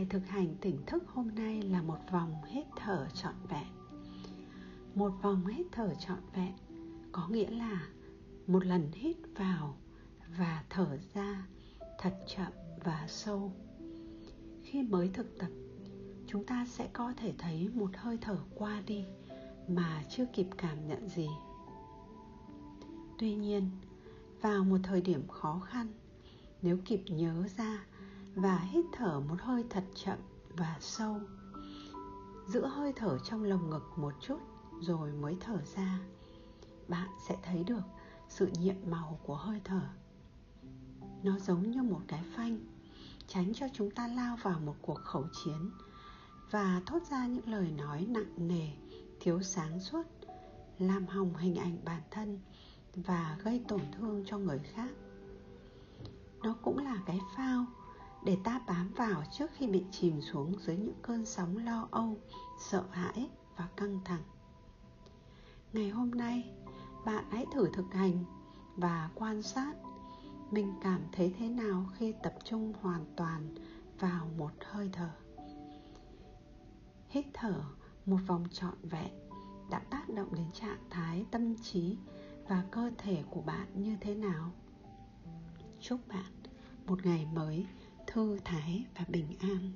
Bài thực hành tỉnh thức hôm nay là một vòng hít thở trọn vẹn. Một vòng hít thở trọn vẹn có nghĩa là một lần hít vào và thở ra thật chậm và sâu. Khi mới thực tập, chúng ta sẽ có thể thấy một hơi thở qua đi mà chưa kịp cảm nhận gì. Tuy nhiên, vào một thời điểm khó khăn, nếu kịp nhớ ra và hít thở một hơi thật chậm và sâu. Giữ hơi thở trong lồng ngực một chút rồi mới thở ra. Bạn sẽ thấy được sự nhiệm màu của hơi thở. Nó giống như một cái phanh, tránh cho chúng ta lao vào một cuộc khẩu chiến và thốt ra những lời nói nặng nề, thiếu sáng suốt, làm hỏng hình ảnh bản thân và gây tổn thương cho người khác. Nó cũng là cái phao để ta bám vào trước khi bị chìm xuống dưới những cơn sóng lo âu, sợ hãi và căng thẳng. Ngày hôm nay, bạn hãy thử thực hành và quan sát mình cảm thấy thế nào khi tập trung hoàn toàn vào một hơi thở. Hít thở một vòng trọn vẹn đã tác động đến trạng thái tâm trí và cơ thể của bạn như thế nào? Chúc bạn một ngày mới thư thái và bình an.